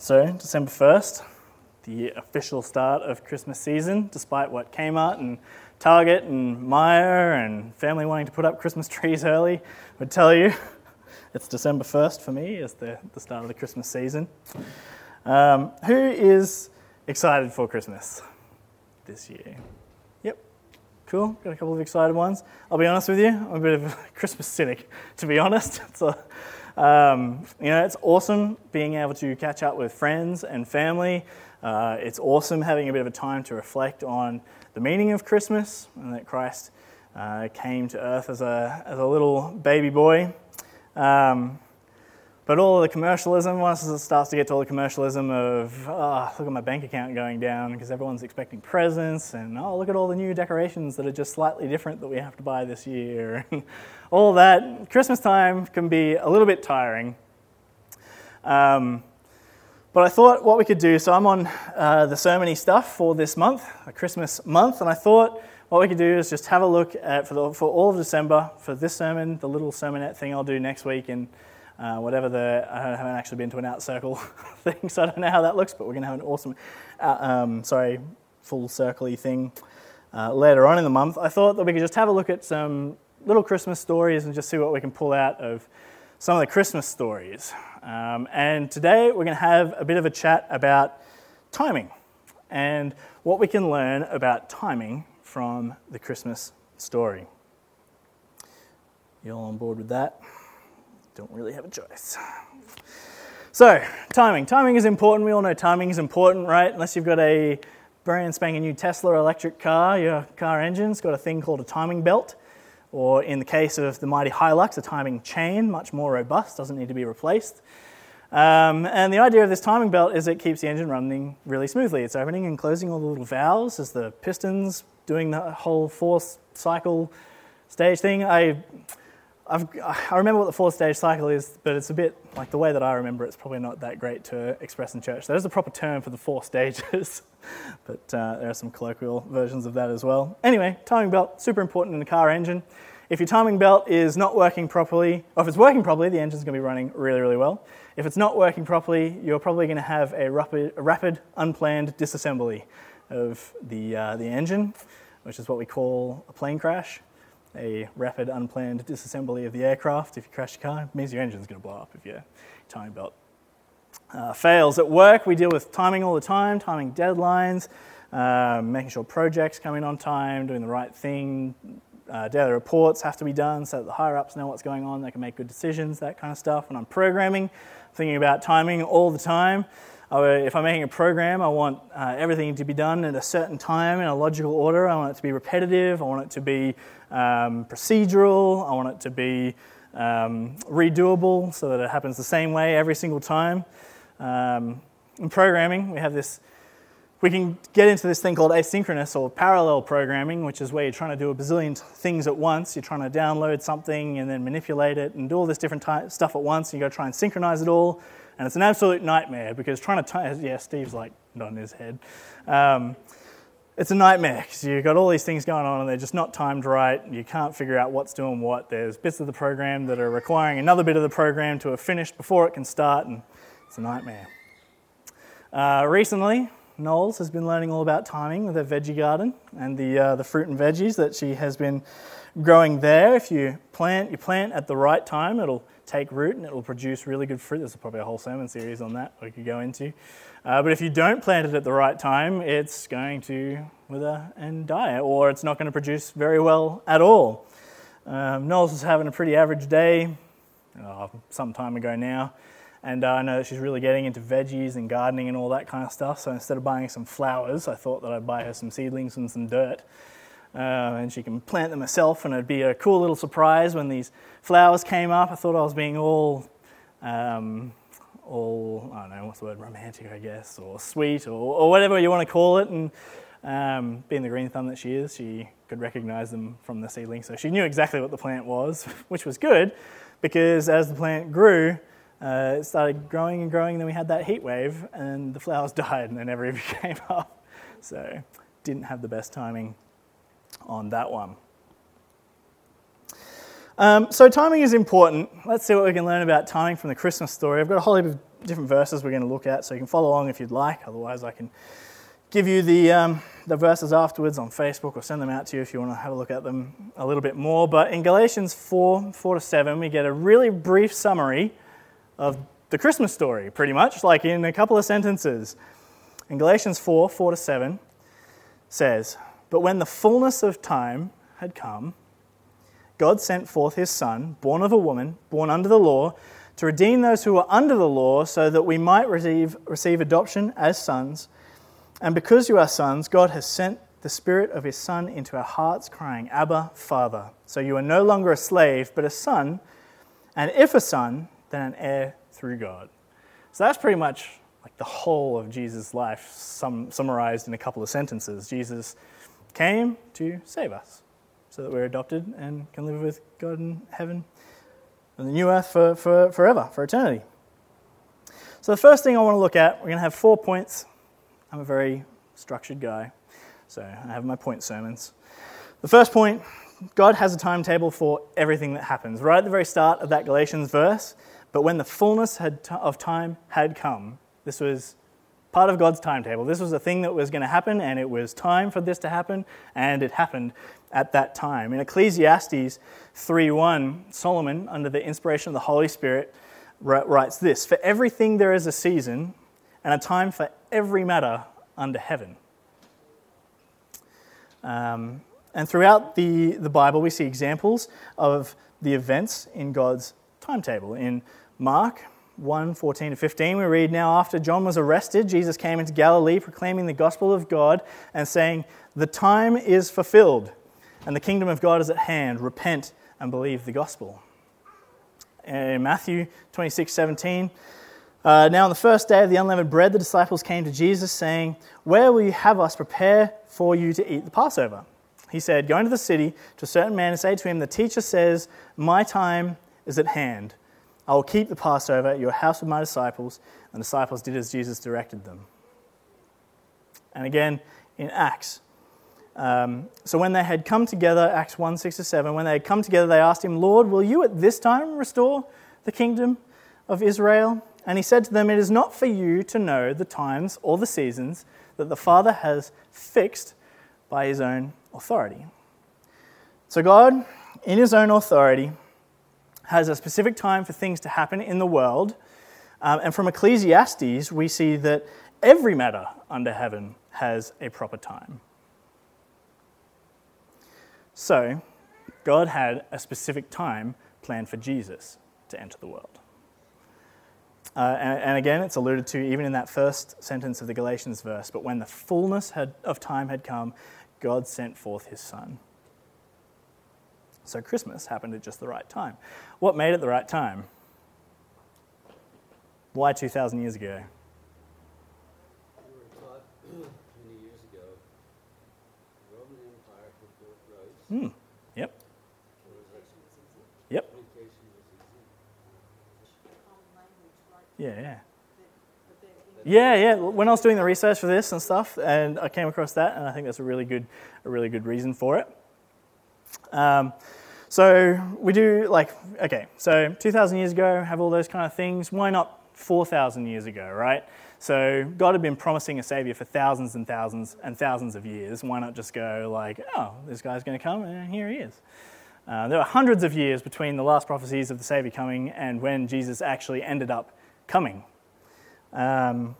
So, December 1st, the official start of Christmas season, despite what Kmart and Target and Myer and family wanting to put up Christmas trees early would tell you. It's December 1st for me as the, the start of the Christmas season. Um, who is excited for Christmas this year? Yep, cool. Got a couple of excited ones. I'll be honest with you, I'm a bit of a Christmas cynic, to be honest. So, um, you know, it's awesome being able to catch up with friends and family. Uh, it's awesome having a bit of a time to reflect on the meaning of Christmas and that Christ uh, came to earth as a, as a little baby boy. Um, but all the commercialism, once it starts to get to all the commercialism of, oh, look at my bank account going down because everyone's expecting presents, and oh, look at all the new decorations that are just slightly different that we have to buy this year, all that, Christmas time can be a little bit tiring. Um, but I thought what we could do, so I'm on uh, the sermony stuff for this month, a Christmas month, and I thought what we could do is just have a look at, for, the, for all of December, for this sermon, the little sermonette thing I'll do next week, and uh, whatever the, I haven't actually been to an out circle thing, so I don't know how that looks, but we're going to have an awesome, uh, um, sorry, full circle thing uh, later on in the month. I thought that we could just have a look at some little Christmas stories and just see what we can pull out of some of the Christmas stories. Um, and today we're going to have a bit of a chat about timing and what we can learn about timing from the Christmas story. You all on board with that? Don't really have a choice. So, timing. Timing is important. We all know timing is important, right? Unless you've got a brand spanking new Tesla electric car, your car engine's got a thing called a timing belt. Or in the case of the mighty Hilux, a timing chain, much more robust, doesn't need to be replaced. Um, and the idea of this timing belt is it keeps the engine running really smoothly. It's opening and closing all the little valves as the pistons doing the whole force cycle stage thing. I, I've, i remember what the four stage cycle is, but it's a bit like the way that I remember it's probably not that great to express in church. There's a proper term for the four stages, but uh, there are some colloquial versions of that as well. Anyway, timing belt, super important in a car engine. If your timing belt is not working properly, or if it's working properly, the engine's going to be running really, really well. If it's not working properly, you're probably going to have a rapid, a rapid unplanned disassembly of the, uh, the engine, which is what we call a plane crash. A rapid unplanned disassembly of the aircraft. If you crash your car, it means your engine's going to blow up if your timing belt uh, fails. At work, we deal with timing all the time, timing deadlines, um, making sure projects come in on time, doing the right thing. Uh, daily reports have to be done so that the higher ups know what's going on, they can make good decisions, that kind of stuff. When I'm programming, thinking about timing all the time. If I'm making a program, I want uh, everything to be done at a certain time in a logical order. I want it to be repetitive. I want it to be um, procedural. I want it to be um, redoable so that it happens the same way every single time. Um, in programming, we have this. We can get into this thing called asynchronous or parallel programming, which is where you're trying to do a bazillion things at once. You're trying to download something and then manipulate it and do all this different ty- stuff at once. And you got to try and synchronize it all and it's an absolute nightmare because trying to, t- yeah, Steve's like nodding his head. Um, it's a nightmare because you've got all these things going on and they're just not timed right. You can't figure out what's doing what. There's bits of the program that are requiring another bit of the program to have finished before it can start, and it's a nightmare. Uh, recently, Knowles has been learning all about timing with her veggie garden and the, uh, the fruit and veggies that she has been growing there. If you plant, you plant at the right time, it'll take root and it will produce really good fruit. There's probably a whole sermon series on that we could go into. Uh, but if you don't plant it at the right time, it's going to wither and die, or it's not going to produce very well at all. Um, Knowles was having a pretty average day uh, some time ago now, and uh, I know that she's really getting into veggies and gardening and all that kind of stuff. So instead of buying some flowers, I thought that I'd buy her some seedlings and some dirt uh, and she can plant them herself, and it'd be a cool little surprise when these flowers came up. I thought I was being all, um, all I don't know what's the word, romantic, I guess, or sweet, or, or whatever you want to call it. And um, being the green thumb that she is, she could recognize them from the seedling, so she knew exactly what the plant was, which was good, because as the plant grew. Uh, it started growing and growing, and then we had that heat wave, and the flowers died, and they never even came up. So, didn't have the best timing on that one. Um, so timing is important. Let's see what we can learn about timing from the Christmas story. I've got a whole heap of different verses we're going to look at, so you can follow along if you'd like. Otherwise, I can give you the, um, the verses afterwards on Facebook or send them out to you if you want to have a look at them a little bit more. But in Galatians 4 4 to 7, we get a really brief summary of the Christmas story, pretty much, like in a couple of sentences. In Galatians 4 4 to 7 says, But when the fullness of time had come, God sent forth his Son, born of a woman, born under the law, to redeem those who were under the law, so that we might receive, receive adoption as sons. And because you are sons, God has sent the Spirit of His Son into our hearts, crying, Abba, Father. So you are no longer a slave, but a son, and if a son, then an heir through God. So that's pretty much like the whole of Jesus' life sum, summarized in a couple of sentences. Jesus came to save us so that we're adopted and can live with God in heaven and the new earth for, for forever, for eternity. So the first thing I want to look at, we're going to have four points I'm a very structured guy, so I have my point sermons. The first point God has a timetable for everything that happens, right at the very start of that Galatians verse. But when the fullness of time had come, this was part of God's timetable. This was a thing that was going to happen, and it was time for this to happen, and it happened at that time. In Ecclesiastes 3:1, Solomon, under the inspiration of the Holy Spirit, writes this: "For everything there is a season, and a time for every matter under heaven. Um, and throughout the, the Bible, we see examples of the events in God's timetable. In Mark 1 14 to 15, we read, Now, after John was arrested, Jesus came into Galilee proclaiming the gospel of God and saying, The time is fulfilled, and the kingdom of God is at hand. Repent and believe the gospel. In Matthew 26 17, uh, now, on the first day of the unleavened bread, the disciples came to Jesus, saying, Where will you have us prepare for you to eat the Passover? He said, Go into the city to a certain man and say to him, The teacher says, My time is at hand. I will keep the Passover at your house with my disciples. And the disciples did as Jesus directed them. And again, in Acts. Um, so when they had come together, Acts 1 6 to 7, when they had come together, they asked him, Lord, will you at this time restore the kingdom of Israel? And he said to them, It is not for you to know the times or the seasons that the Father has fixed by his own authority. So, God, in his own authority, has a specific time for things to happen in the world. Um, and from Ecclesiastes, we see that every matter under heaven has a proper time. So, God had a specific time planned for Jesus to enter the world. Uh, and, and, again, it's alluded to even in that first sentence of the Galatians verse. But when the fullness had, of time had come, God sent forth his Son. So Christmas happened at just the right time. What made it the right time? Why 2,000 years ago? Hmm. Yep. Yep. Yeah, yeah. Yeah, yeah. When I was doing the research for this and stuff, and I came across that, and I think that's a really good, a really good reason for it. Um, so we do like okay, so 2,000 years ago, have all those kind of things. Why not 4,000 years ago, right? So God had been promising a savior for thousands and thousands and thousands of years. Why not just go like, oh, this guy's going to come, and here he is. Uh, there were hundreds of years between the last prophecies of the Savior coming and when Jesus actually ended up coming. Um,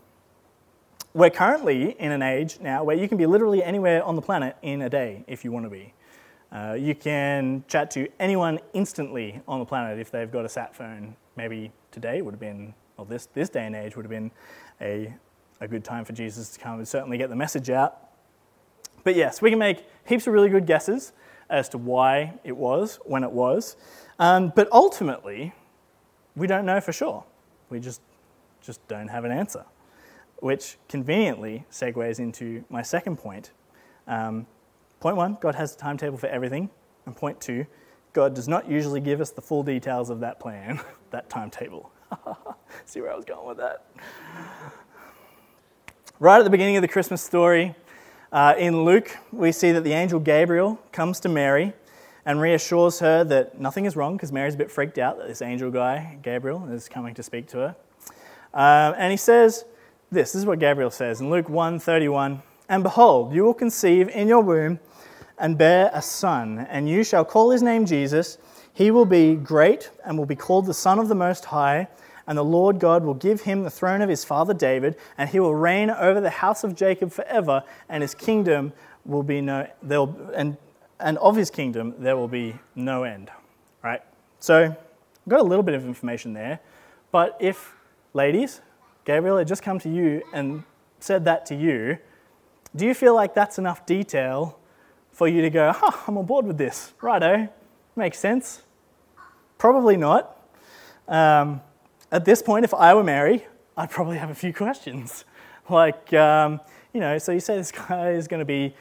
we're currently in an age now where you can be literally anywhere on the planet in a day if you want to be. Uh, you can chat to anyone instantly on the planet if they've got a sat phone. Maybe today would have been, or this, this day and age would have been a, a good time for Jesus to come and certainly get the message out. But yes, we can make heaps of really good guesses as to why it was when it was. Um, but ultimately, we don't know for sure. We just, just don't have an answer, which conveniently segues into my second point. Um, point one God has a timetable for everything. And point two, God does not usually give us the full details of that plan, that timetable. See where I was going with that? Right at the beginning of the Christmas story, uh, in Luke, we see that the angel Gabriel comes to Mary and reassures her that nothing is wrong because Mary's a bit freaked out that this angel guy, Gabriel, is coming to speak to her. Um, and he says this, this is what Gabriel says in Luke 1:31, and behold, you will conceive in your womb and bear a son, and you shall call his name Jesus. He will be great and will be called the Son of the Most High, and the Lord God will give him the throne of his father David, and he will reign over the house of Jacob forever, and his kingdom will be no and and of his kingdom there will be no end. Right? So, I've got a little bit of information there, but if ladies, Gabriel had just come to you and said that to you, do you feel like that's enough detail for you to go, huh, I'm on board with this? Righto, makes sense. Probably not. Um, at this point, if I were Mary, I'd probably have a few questions. Like, um, you know, so you say this guy is going to be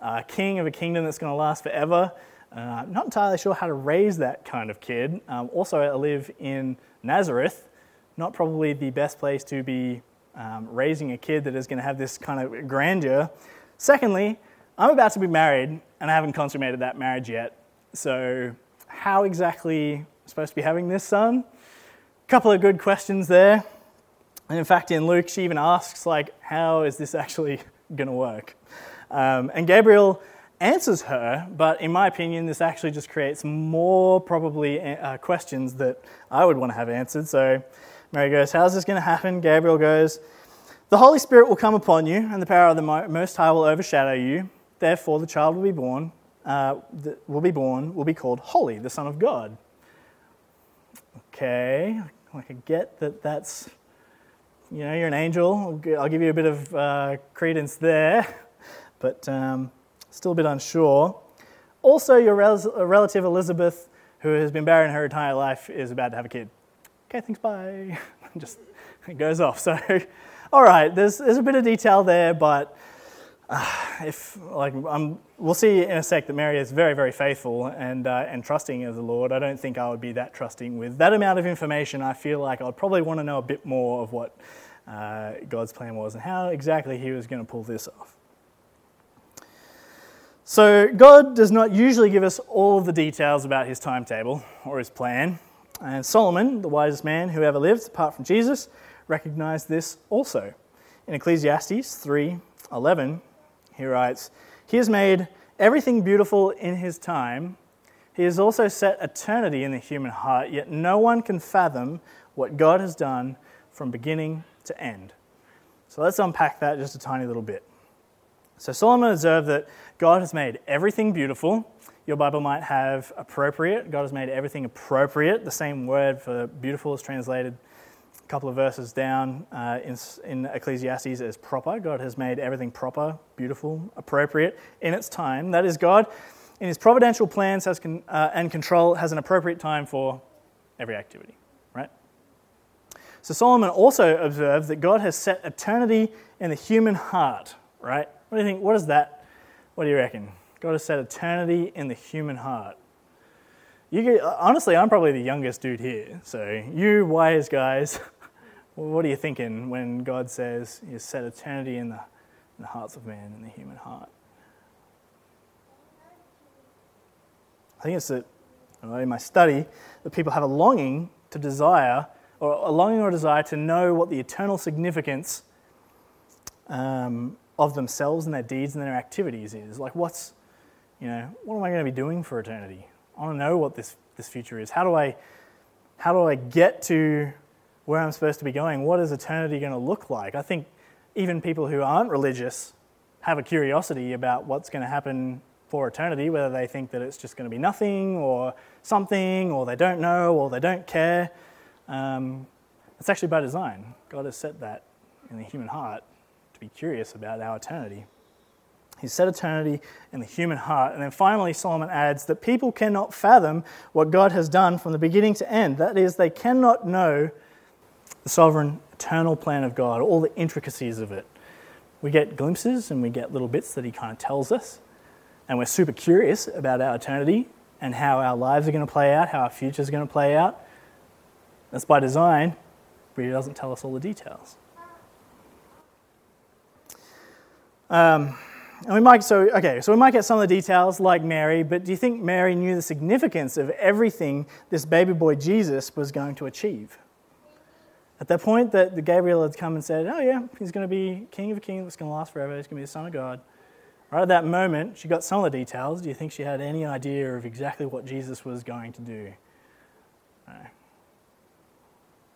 uh, king of a kingdom that's going to last forever. Uh, not entirely sure how to raise that kind of kid. Um, also, I live in Nazareth, not probably the best place to be um, raising a kid that is going to have this kind of grandeur. Secondly, I'm about to be married and I haven't consummated that marriage yet. So, how exactly am I supposed to be having this son? A couple of good questions there. And in fact, in Luke, she even asks, like, how is this actually going to work? Um, and Gabriel answers her, but in my opinion, this actually just creates more probably uh, questions that I would want to have answered. So Mary goes, How's this going to happen? Gabriel goes, The Holy Spirit will come upon you, and the power of the Most High will overshadow you. Therefore, the child will be born, uh, will be born, will be called Holy, the Son of God. Okay, I can get that that's, you know, you're an angel. I'll give you a bit of uh, credence there, but um, still a bit unsure. Also, your rel- relative Elizabeth, who has been barren her entire life, is about to have a kid. Okay, thanks, bye. Just it goes off. So, all right, there's, there's a bit of detail there, but uh, if like I'm, we'll see in a sec that Mary is very, very faithful and uh, and trusting of the Lord. I don't think I would be that trusting with that amount of information. I feel like I'd probably want to know a bit more of what uh, God's plan was and how exactly He was going to pull this off. So God does not usually give us all of the details about His timetable or His plan, and Solomon, the wisest man who ever lived, apart from Jesus, recognized this also. In Ecclesiastes 3:11, he writes, He has made everything beautiful in His time. He has also set eternity in the human heart, yet no one can fathom what God has done from beginning to end. So let's unpack that just a tiny little bit. So Solomon observed that God has made everything beautiful. Your Bible might have appropriate. God has made everything appropriate. The same word for beautiful is translated a couple of verses down uh, in, in Ecclesiastes as proper. God has made everything proper, beautiful, appropriate in its time. That is, God, in his providential plans has con, uh, and control, has an appropriate time for every activity, right? So Solomon also observed that God has set eternity in the human heart, right? What do you think? What is that? What do you reckon? God has set eternity in the human heart. You honestly, I'm probably the youngest dude here. So, you wise guys, what are you thinking when God says has set eternity in the, in the hearts of man, in the human heart? I think it's that in my study that people have a longing to desire, or a longing or a desire to know what the eternal significance um, of themselves and their deeds and their activities is. Like, what's, you know, what am I going to be doing for eternity? I want to know what this, this future is. How do I, how do I get to where I'm supposed to be going. What is eternity going to look like? I think even people who aren't religious have a curiosity about what's going to happen for eternity, whether they think that it's just going to be nothing or something, or they don't know, or they don't care. Um, it's actually by design. God has set that in the human heart to be curious about our eternity. He set eternity in the human heart. And then finally, Solomon adds that people cannot fathom what God has done from the beginning to end. That is, they cannot know the sovereign, eternal plan of God, all the intricacies of it. We get glimpses and we get little bits that He kind of tells us, and we're super curious about our eternity and how our lives are going to play out, how our future is going to play out. That's by design, but He doesn't tell us all the details. Um, and we might so okay, so we might get some of the details like Mary, but do you think Mary knew the significance of everything this baby boy Jesus was going to achieve? At that point, that the Gabriel had come and said, "Oh yeah, he's going to be king of a kingdom that's going to last forever. He's going to be the son of God." Right at that moment, she got some of the details. Do you think she had any idea of exactly what Jesus was going to do?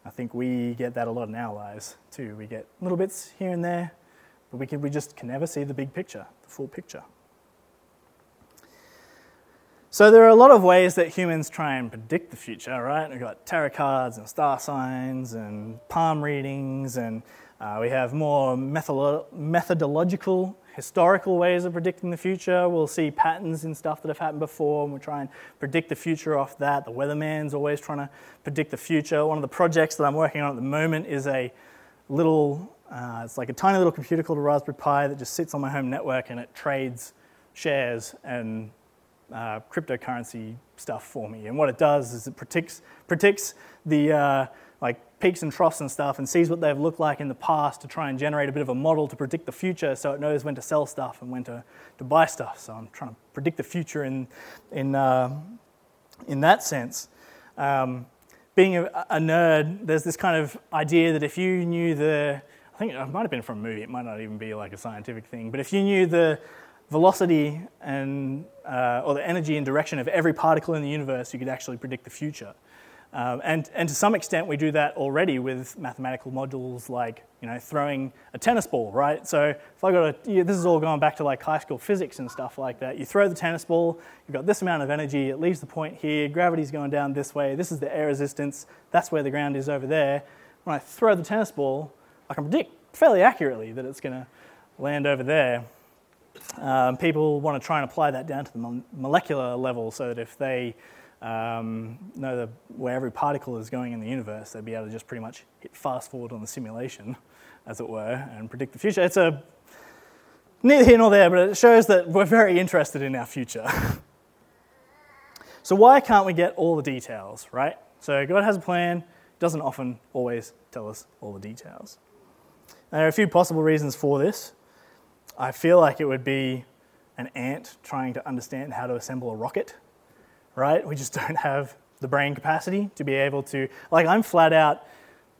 I think we get that a lot in our lives too. We get little bits here and there, but we, can, we just can never see the big picture, the full picture. So there are a lot of ways that humans try and predict the future, right? We've got tarot cards and star signs and palm readings, and uh, we have more methodological, historical ways of predicting the future. We'll see patterns in stuff that have happened before, and we try and predict the future off that. The weatherman's always trying to predict the future. One of the projects that I'm working on at the moment is a little, uh, it's like a tiny little computer called a Raspberry Pi that just sits on my home network and it trades shares and uh, cryptocurrency stuff for me. And what it does is it predicts, predicts the uh, like peaks and troughs and stuff and sees what they've looked like in the past to try and generate a bit of a model to predict the future so it knows when to sell stuff and when to, to buy stuff. So I'm trying to predict the future in, in, uh, in that sense. Um, being a, a, nerd, there's this kind of idea that if you knew the, I think it might have been from a movie, it might not even be like a scientific thing, but if you knew the velocity and, uh, or the energy and direction of every particle in the universe, you could actually predict the future. Um, and, and to some extent, we do that already with mathematical modules like you know, throwing a tennis ball, right? So if I got a, this is all going back to like high school physics and stuff like that. You throw the tennis ball, you've got this amount of energy, it leaves the point here, gravity's going down this way, this is the air resistance, that's where the ground is over there. When I throw the tennis ball, I can predict fairly accurately that it's going to land over there. Um, people want to try and apply that down to the molecular level so that if they um, know the, where every particle is going in the universe, they'd be able to just pretty much hit fast forward on the simulation, as it were, and predict the future. It's a neither here nor there, but it shows that we're very interested in our future. so why can't we get all the details, right? So God has a plan, doesn't often always tell us all the details. There are a few possible reasons for this. I feel like it would be an ant trying to understand how to assemble a rocket, right? We just don't have the brain capacity to be able to, like, I'm flat out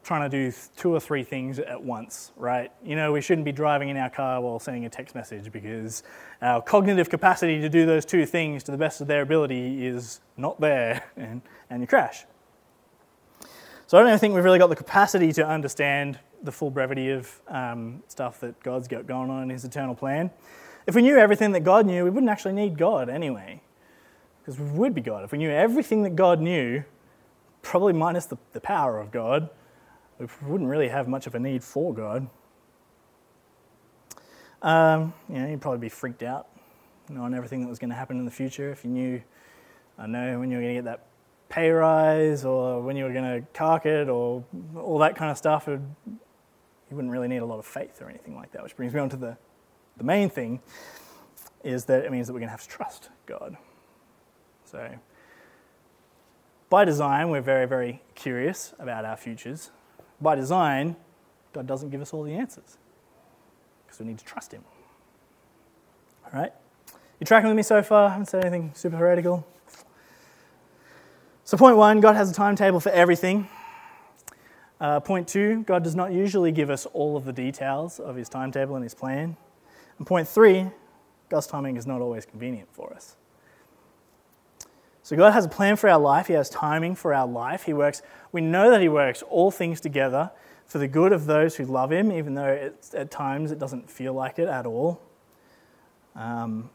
trying to do two or three things at once, right? You know, we shouldn't be driving in our car while sending a text message because our cognitive capacity to do those two things to the best of their ability is not there and, and you crash. So I don't think we've really got the capacity to understand the full brevity of um, stuff that God's got going on in His eternal plan. If we knew everything that God knew, we wouldn't actually need God anyway, because we would be God. If we knew everything that God knew, probably minus the, the power of God, we wouldn't really have much of a need for God. Um, you know, you'd probably be freaked out knowing everything that was going to happen in the future. If you knew, I know, when you were going to get that pay rise or when you were going to cark it or all that kind of stuff, it you wouldn't really need a lot of faith or anything like that. Which brings me on to the, the main thing is that it means that we're going to have to trust God. So, by design, we're very, very curious about our futures. By design, God doesn't give us all the answers because we need to trust Him. All right? You tracking with me so far? I haven't said anything super heretical. So, point one God has a timetable for everything. Uh, point two, God does not usually give us all of the details of his timetable and his plan. And point three, God's timing is not always convenient for us. So God has a plan for our life, he has timing for our life. He works, we know that he works all things together for the good of those who love him, even though at times it doesn't feel like it at all. Um,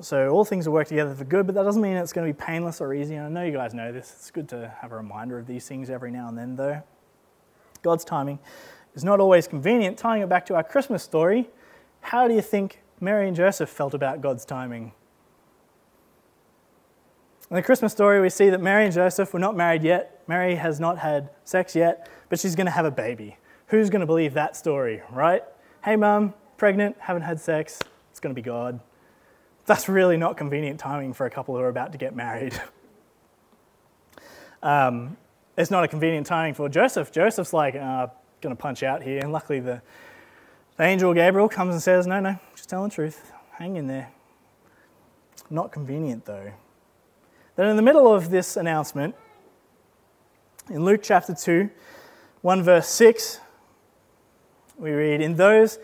so all things will work together for good, but that doesn't mean it's going to be painless or easy. And I know you guys know this. It's good to have a reminder of these things every now and then, though. God's timing is not always convenient. Tying it back to our Christmas story, how do you think Mary and Joseph felt about God's timing? In the Christmas story, we see that Mary and Joseph were not married yet. Mary has not had sex yet, but she's going to have a baby. Who's going to believe that story, right? Hey, mum, pregnant, haven't had sex. It's going to be God. That's really not convenient timing for a couple who are about to get married. um, it's not a convenient timing for Joseph. Joseph's like, uh, going to punch out here. And luckily, the, the angel Gabriel comes and says, No, no, just tell the truth. Hang in there. Not convenient, though. Then, in the middle of this announcement, in Luke chapter 2, 1 verse 6, we read, In those,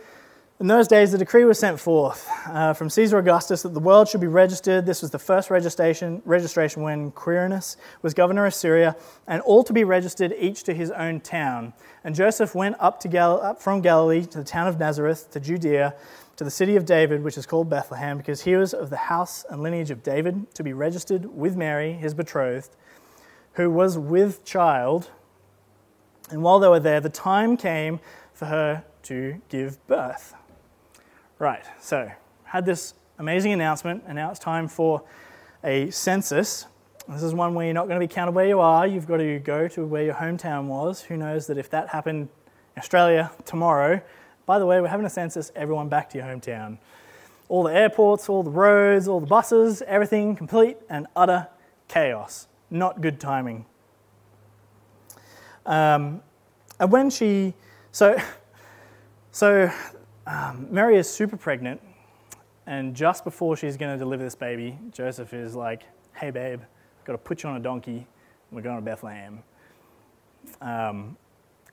in those days the decree was sent forth uh, from Caesar Augustus that the world should be registered. This was the first registration, registration when Quirinius was governor of Syria, and all to be registered, each to his own town. And Joseph went up, to Gal- up from Galilee to the town of Nazareth, to Judea, to the city of David, which is called Bethlehem, because he was of the house and lineage of David, to be registered with Mary, his betrothed, who was with child. And while they were there, the time came for her to give birth. Right, so had this amazing announcement, and now it's time for a census. This is one where you're not going to be counted where you are. You've got to go to where your hometown was. Who knows that if that happened in Australia tomorrow, by the way, we're having a census, everyone back to your hometown. All the airports, all the roads, all the buses, everything complete and utter chaos. Not good timing. Um, and when she, so, so um, Mary is super pregnant, and just before she's going to deliver this baby, Joseph is like, "Hey, babe, got to put you on a donkey. We're going to Bethlehem." Um,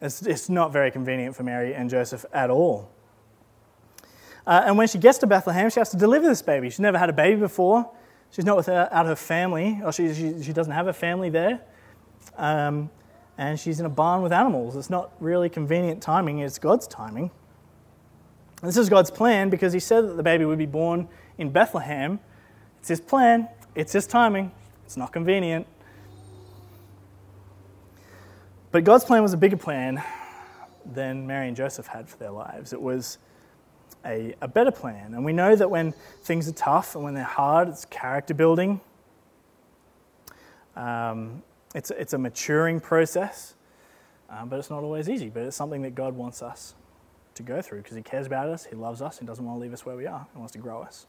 it's, it's not very convenient for Mary and Joseph at all. Uh, and when she gets to Bethlehem, she has to deliver this baby. She's never had a baby before. She's not without her family, or she, she, she doesn't have a family there. Um, and she's in a barn with animals. It's not really convenient timing, it's God's timing. And this is God's plan because He said that the baby would be born in Bethlehem. It's His plan, it's His timing, it's not convenient. But God's plan was a bigger plan than Mary and Joseph had for their lives. It was a, a better plan. And we know that when things are tough and when they're hard, it's character building. Um, it's, it's a maturing process, um, but it's not always easy. But it's something that God wants us to go through because He cares about us, He loves us, He doesn't want to leave us where we are, He wants to grow us.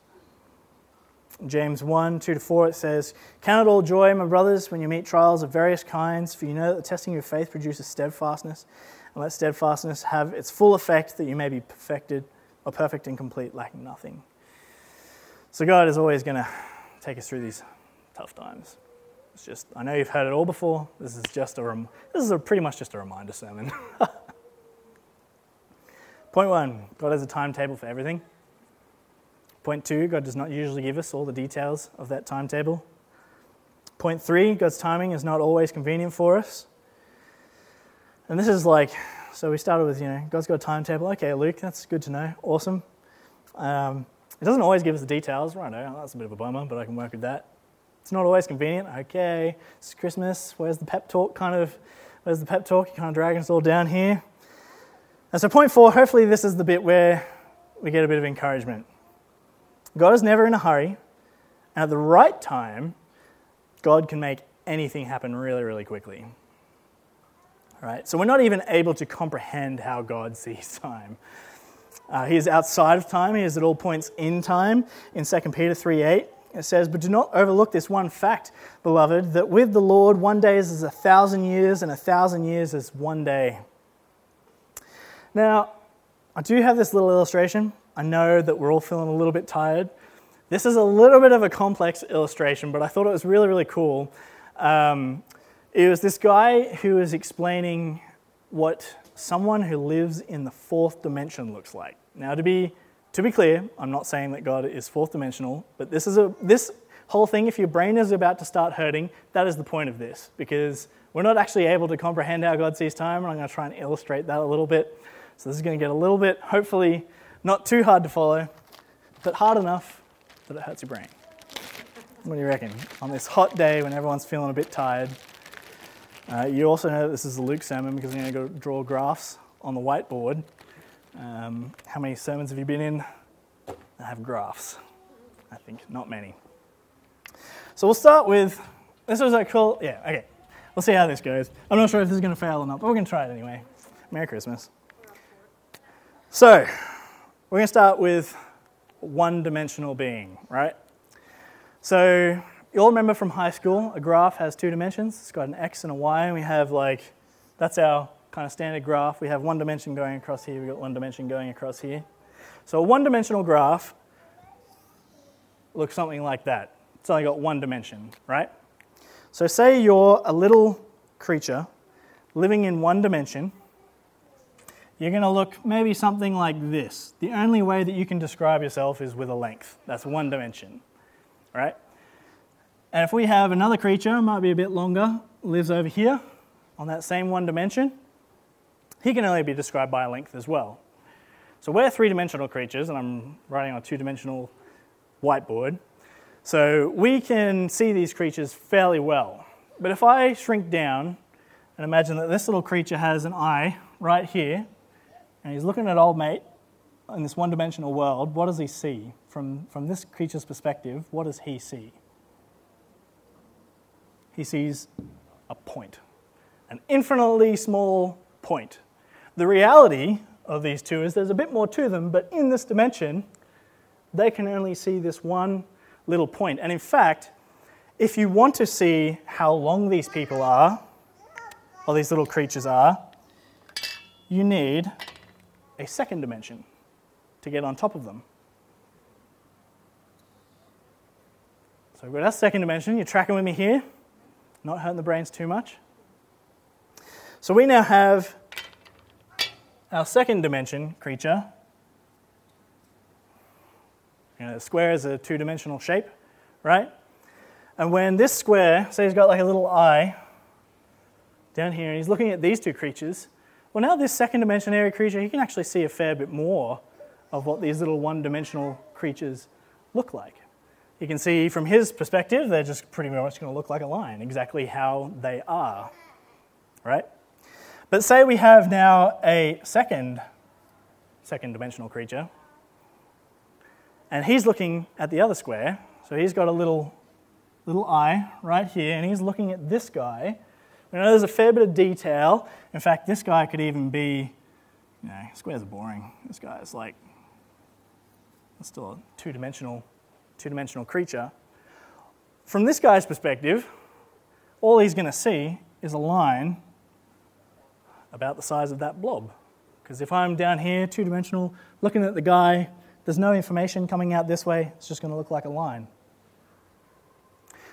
James 1 2 to 4, it says, Count it all joy, my brothers, when you meet trials of various kinds, for you know that the testing of your faith produces steadfastness, and let steadfastness have its full effect, that you may be perfected or perfect and complete, lacking nothing. So God is always going to take us through these tough times. It's just, I know you've heard it all before. This is just a, rem- this is a, pretty much just a reminder sermon. Point one God has a timetable for everything. Point two God does not usually give us all the details of that timetable. Point three God's timing is not always convenient for us. And this is like, so we started with, you know, God's got a timetable. Okay, Luke, that's good to know. Awesome. Um, it doesn't always give us the details. Right, now, that's a bit of a bummer, but I can work with that. It's not always convenient. Okay, it's Christmas. Where's the pep talk? Kind of, where's the pep talk? You're kind of dragging us all down here. And so, point four, hopefully, this is the bit where we get a bit of encouragement. God is never in a hurry, and at the right time, God can make anything happen really, really quickly. All right? So, we're not even able to comprehend how God sees time. Uh, he is outside of time, he is at all points in time. In 2 Peter 3 8, it says, But do not overlook this one fact, beloved, that with the Lord one day is as a thousand years, and a thousand years is one day. Now, I do have this little illustration. I know that we're all feeling a little bit tired. This is a little bit of a complex illustration, but I thought it was really, really cool. Um, it was this guy who was explaining what someone who lives in the fourth dimension looks like. Now, to be to be clear, I'm not saying that God is fourth dimensional, but this is a this whole thing. If your brain is about to start hurting, that is the point of this, because we're not actually able to comprehend how God sees time, and I'm going to try and illustrate that a little bit. So this is going to get a little bit, hopefully, not too hard to follow, but hard enough that it hurts your brain. What do you reckon? On this hot day when everyone's feeling a bit tired. Uh, you also know that this is a Luke sermon because I'm going to go draw graphs on the whiteboard. Um, how many sermons have you been in that have graphs? I think not many. So we'll start with this was a cool, yeah, okay. We'll see how this goes. I'm not sure if this is going to fail or not, but we're going to try it anyway. Merry Christmas. So, we're going to start with one dimensional being, right? So, you all remember from high school, a graph has two dimensions. It's got an x and a y, and we have like, that's our kind of standard graph. We have one dimension going across here, we've got one dimension going across here. So, a one dimensional graph looks something like that. It's only got one dimension, right? So, say you're a little creature living in one dimension you're going to look maybe something like this. The only way that you can describe yourself is with a length. That's one dimension, right? And if we have another creature, might be a bit longer, lives over here on that same one dimension, he can only be described by a length as well. So we're three dimensional creatures, and I'm writing on a two dimensional whiteboard. So we can see these creatures fairly well. But if I shrink down and imagine that this little creature has an eye right here, and he's looking at old mate in this one dimensional world, what does he see? From, from this creature's perspective, what does he see? He sees a point, an infinitely small point. The reality of these two is there's a bit more to them, but in this dimension, they can only see this one little point. And in fact, if you want to see how long these people are, or these little creatures are, you need a second dimension to get on top of them. So we've got our second dimension. You're tracking with me here? Not hurting the brains too much? So we now have our second dimension creature. You know, a square is a two dimensional shape, right? And when this square, say he's got like a little eye down here, and he's looking at these two creatures, well, now this second dimensionary creature, he can actually see a fair bit more of what these little one dimensional creatures look like. You can see from his perspective, they're just pretty much going to look like a line, exactly how they are, right? But say we have now a second second dimensional creature, and he's looking at the other square. So he's got a little little eye right here, and he's looking at this guy, we know there's a fair bit of detail. In fact, this guy could even be, you know, squares are boring. This guy is like, still a two-dimensional, two-dimensional creature. From this guy's perspective, all he's going to see is a line about the size of that blob. Because if I'm down here, two-dimensional, looking at the guy, there's no information coming out this way. It's just going to look like a line.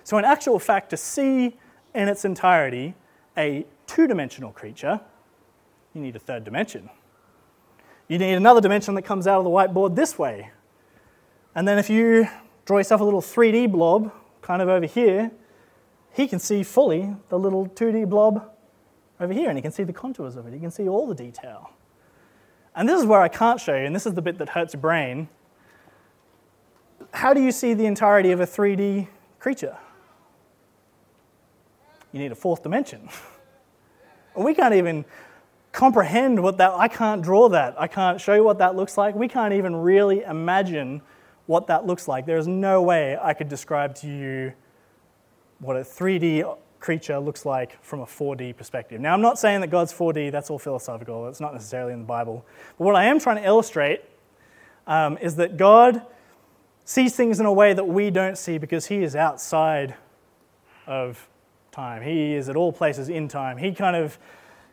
So in actual fact, to see in its entirety, a two dimensional creature, you need a third dimension. You need another dimension that comes out of the whiteboard this way. And then if you draw yourself a little 3D blob kind of over here, he can see fully the little 2D blob over here and he can see the contours of it. He can see all the detail. And this is where I can't show you, and this is the bit that hurts your brain. How do you see the entirety of a 3D creature? You need a fourth dimension. We can't even comprehend what that, I can't draw that. I can't show you what that looks like. We can't even really imagine what that looks like. There's no way I could describe to you what a 3D creature looks like from a 4D perspective. Now, I'm not saying that God's 4D, that's all philosophical, it's not necessarily in the Bible. But what I am trying to illustrate um, is that God sees things in a way that we don't see because He is outside of time. He is at all places in time. He kind of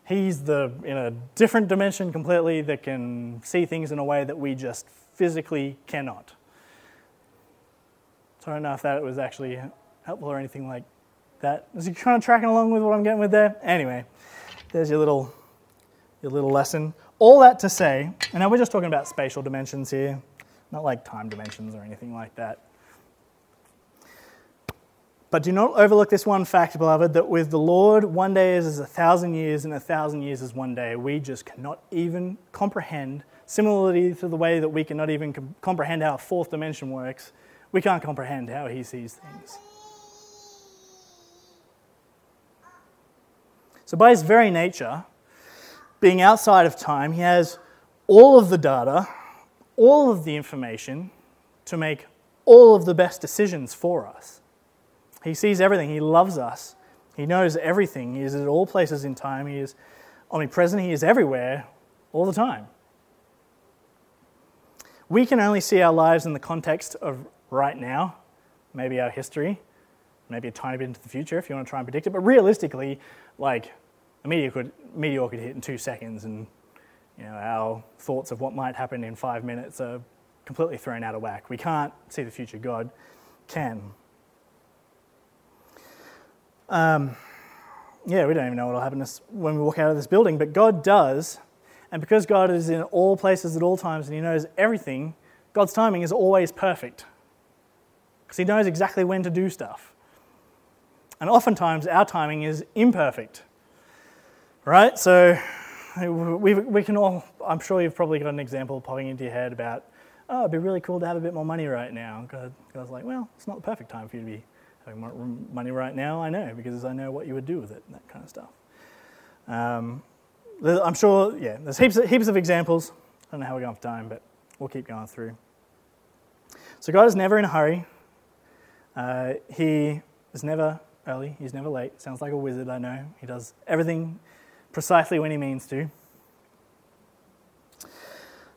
he's the in a different dimension completely that can see things in a way that we just physically cannot. So I don't know if that was actually helpful or anything like that. Is he kind of tracking along with what I'm getting with there? Anyway, there's your little your little lesson. All that to say, and now we're just talking about spatial dimensions here, not like time dimensions or anything like that. But do not overlook this one fact, beloved, that with the Lord, one day is as a thousand years, and a thousand years is one day. We just cannot even comprehend, similarly to the way that we cannot even com- comprehend how a fourth dimension works, we can't comprehend how He sees things. So, by His very nature, being outside of time, He has all of the data, all of the information to make all of the best decisions for us. He sees everything. He loves us. He knows everything. He is at all places in time. He is omnipresent. He is everywhere all the time. We can only see our lives in the context of right now, maybe our history, maybe a tiny bit into the future if you want to try and predict it. But realistically, like a meteor could, meteor could hit in two seconds, and you know, our thoughts of what might happen in five minutes are completely thrown out of whack. We can't see the future. God can. Um, yeah, we don't even know what will happen when we walk out of this building, but God does. And because God is in all places at all times and He knows everything, God's timing is always perfect. Because He knows exactly when to do stuff. And oftentimes our timing is imperfect. Right? So we, we can all, I'm sure you've probably got an example popping into your head about, oh, it'd be really cool to have a bit more money right now. God, God's like, well, it's not the perfect time for you to be having money right now. I know, because I know what you would do with it and that kind of stuff. Um, I'm sure, yeah, there's heaps of, heaps of examples. I don't know how we're going for time, but we'll keep going through. So God is never in a hurry. Uh, he is never early. He's never late. Sounds like a wizard, I know. He does everything precisely when he means to.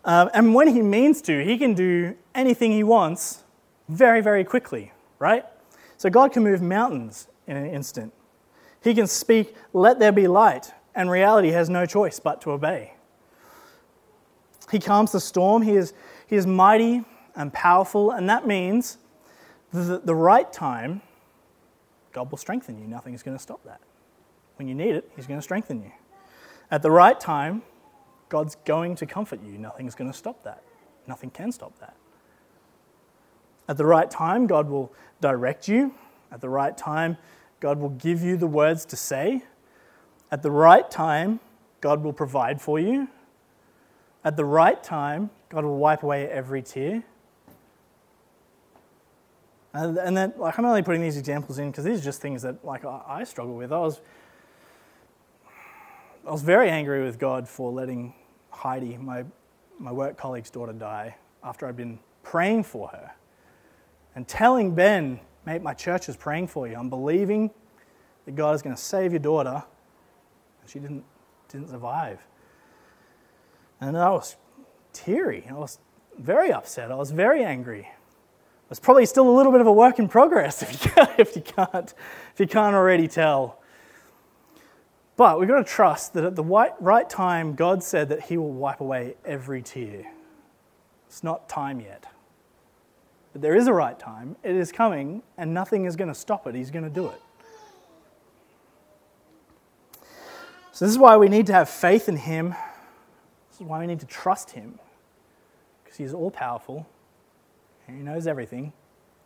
Um, and when he means to, he can do anything he wants very, very quickly, right? So God can move mountains in an instant. He can speak, let there be light, and reality has no choice but to obey. He calms the storm. He is, he is mighty and powerful, and that means that the right time, God will strengthen you. Nothing is going to stop that. When you need it, He's going to strengthen you. At the right time, God's going to comfort you. Nothing's going to stop that. Nothing can stop that. At the right time, God will direct you. At the right time, God will give you the words to say. At the right time, God will provide for you. At the right time, God will wipe away every tear. And, and then, like, I'm only putting these examples in because these are just things that, like, I, I struggle with. I was, I was very angry with God for letting Heidi, my, my work colleague's daughter, die after I'd been praying for her and telling Ben, mate, my church is praying for you. I'm believing that God is going to save your daughter. And she didn't, didn't survive. And I was teary. I was very upset. I was very angry. It's probably still a little bit of a work in progress if you can't, if you can't, if you can't already tell. But we've got to trust that at the right time, God said that He will wipe away every tear. It's not time yet. But there is a right time. It is coming, and nothing is going to stop it. He's going to do it. So, this is why we need to have faith in Him. This is why we need to trust Him. Because He's all powerful, and He knows everything,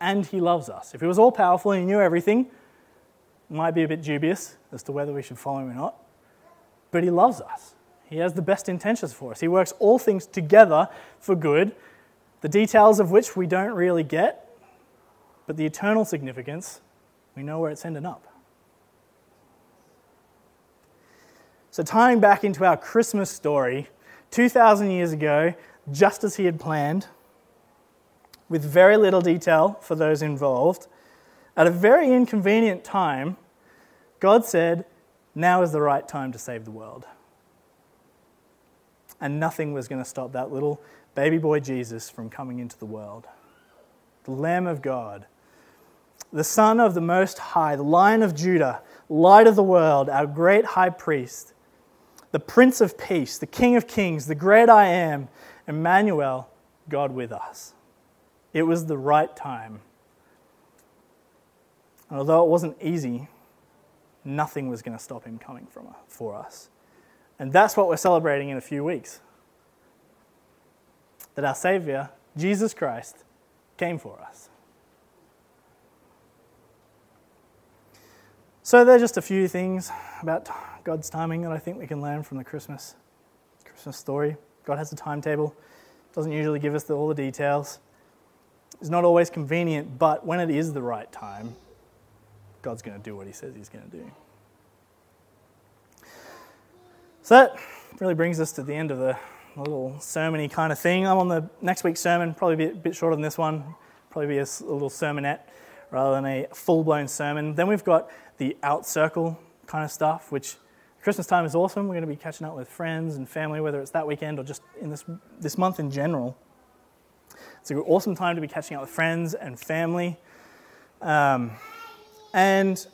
and He loves us. If He was all powerful and He knew everything, might be a bit dubious as to whether we should follow Him or not. But He loves us. He has the best intentions for us. He works all things together for good, the details of which we don't really get, but the eternal significance, we know where it's ending up. So, tying back into our Christmas story, 2,000 years ago, just as he had planned, with very little detail for those involved, at a very inconvenient time, God said, Now is the right time to save the world. And nothing was going to stop that little baby boy Jesus from coming into the world. The Lamb of God, the Son of the Most High, the Lion of Judah, Light of the world, our great high priest the Prince of Peace, the King of Kings, the great I am, Emmanuel, God with us. It was the right time. And although it wasn't easy, nothing was going to stop him coming from, for us. And that's what we're celebrating in a few weeks. That our Savior, Jesus Christ, came for us. So, there are just a few things about God's timing that I think we can learn from the Christmas, Christmas story. God has a timetable, doesn't usually give us the, all the details. It's not always convenient, but when it is the right time, God's going to do what He says He's going to do. So that really brings us to the end of the little sermony kind of thing. I'm on the next week's sermon, probably a bit shorter than this one, probably be a, a little sermonette rather than a full blown sermon. Then we've got the out circle kind of stuff, which Christmas time is awesome. We're going to be catching up with friends and family, whether it's that weekend or just in this, this month in general. It's an awesome time to be catching up with friends and family. Um, and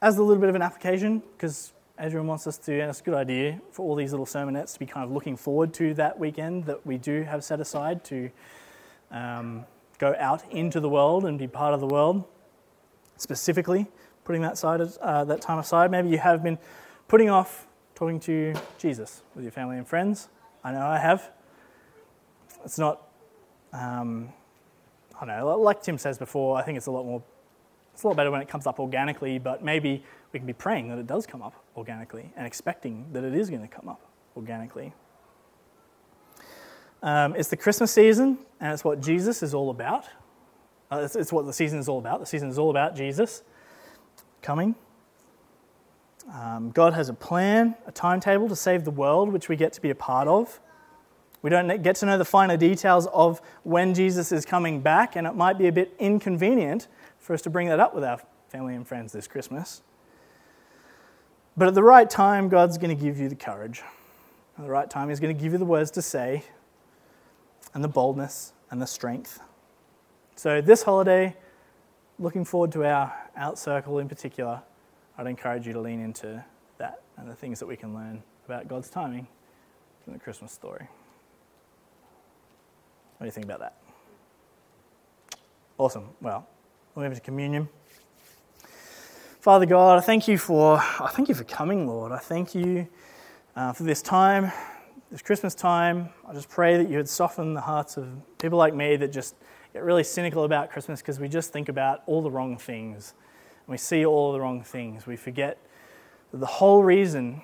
as a little bit of an application, because Adrian wants us to, and it's a good idea for all these little sermonettes to be kind of looking forward to that weekend that we do have set aside to um, go out into the world and be part of the world. Specifically, putting that, side, uh, that time aside. Maybe you have been putting off talking to Jesus with your family and friends. I know I have. It's not, um, I don't know, like Tim says before, I think it's a lot more, it's a lot better when it comes up organically, but maybe we can be praying that it does come up organically and expecting that it is going to come up organically. Um, it's the Christmas season, and it's what Jesus is all about. Uh, it's, it's, what the season is all about. The season is all about Jesus coming. Um, God has a plan, a timetable to save the world, which we get to be a part of. We don't get to know the finer details of when Jesus is coming back, and it might be a bit inconvenient for us to bring that up with our family and friends this Christmas. But at the right time, God's going to give you the courage. At the right time, He's going to give you the words to say and the boldness and the strength. So, this holiday, looking forward to our out circle in particular, I'd encourage you to lean into that and the things that we can learn about God's timing from the Christmas story. What do you think about that? Awesome. Well, we'll move to communion. Father God, I thank you for I thank you for coming, Lord. I thank you uh, for this time this Christmas time, I just pray that you would soften the hearts of people like me that just get really cynical about Christmas because we just think about all the wrong things. And we see all the wrong things. We forget that the whole reason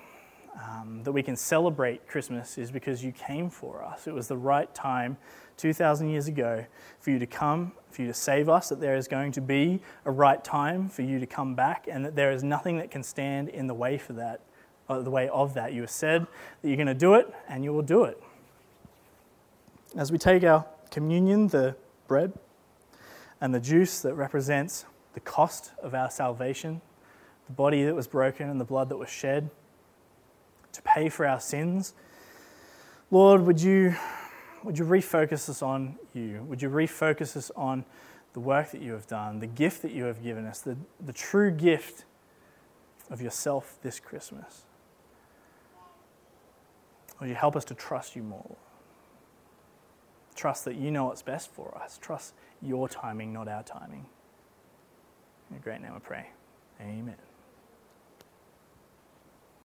um, that we can celebrate Christmas is because you came for us. It was the right time 2,000 years ago for you to come, for you to save us, that there is going to be a right time for you to come back, and that there is nothing that can stand in the way for that uh, the way of that. You have said that you're going to do it, and you will do it. As we take our communion, the bread and the juice that represents the cost of our salvation, the body that was broken and the blood that was shed to pay for our sins, Lord, would you, would you refocus us on you? Would you refocus us on the work that you have done, the gift that you have given us, the, the true gift of yourself this Christmas? Would you help us to trust you more? Trust that you know what's best for us. Trust your timing, not our timing. In your great name I pray. Amen.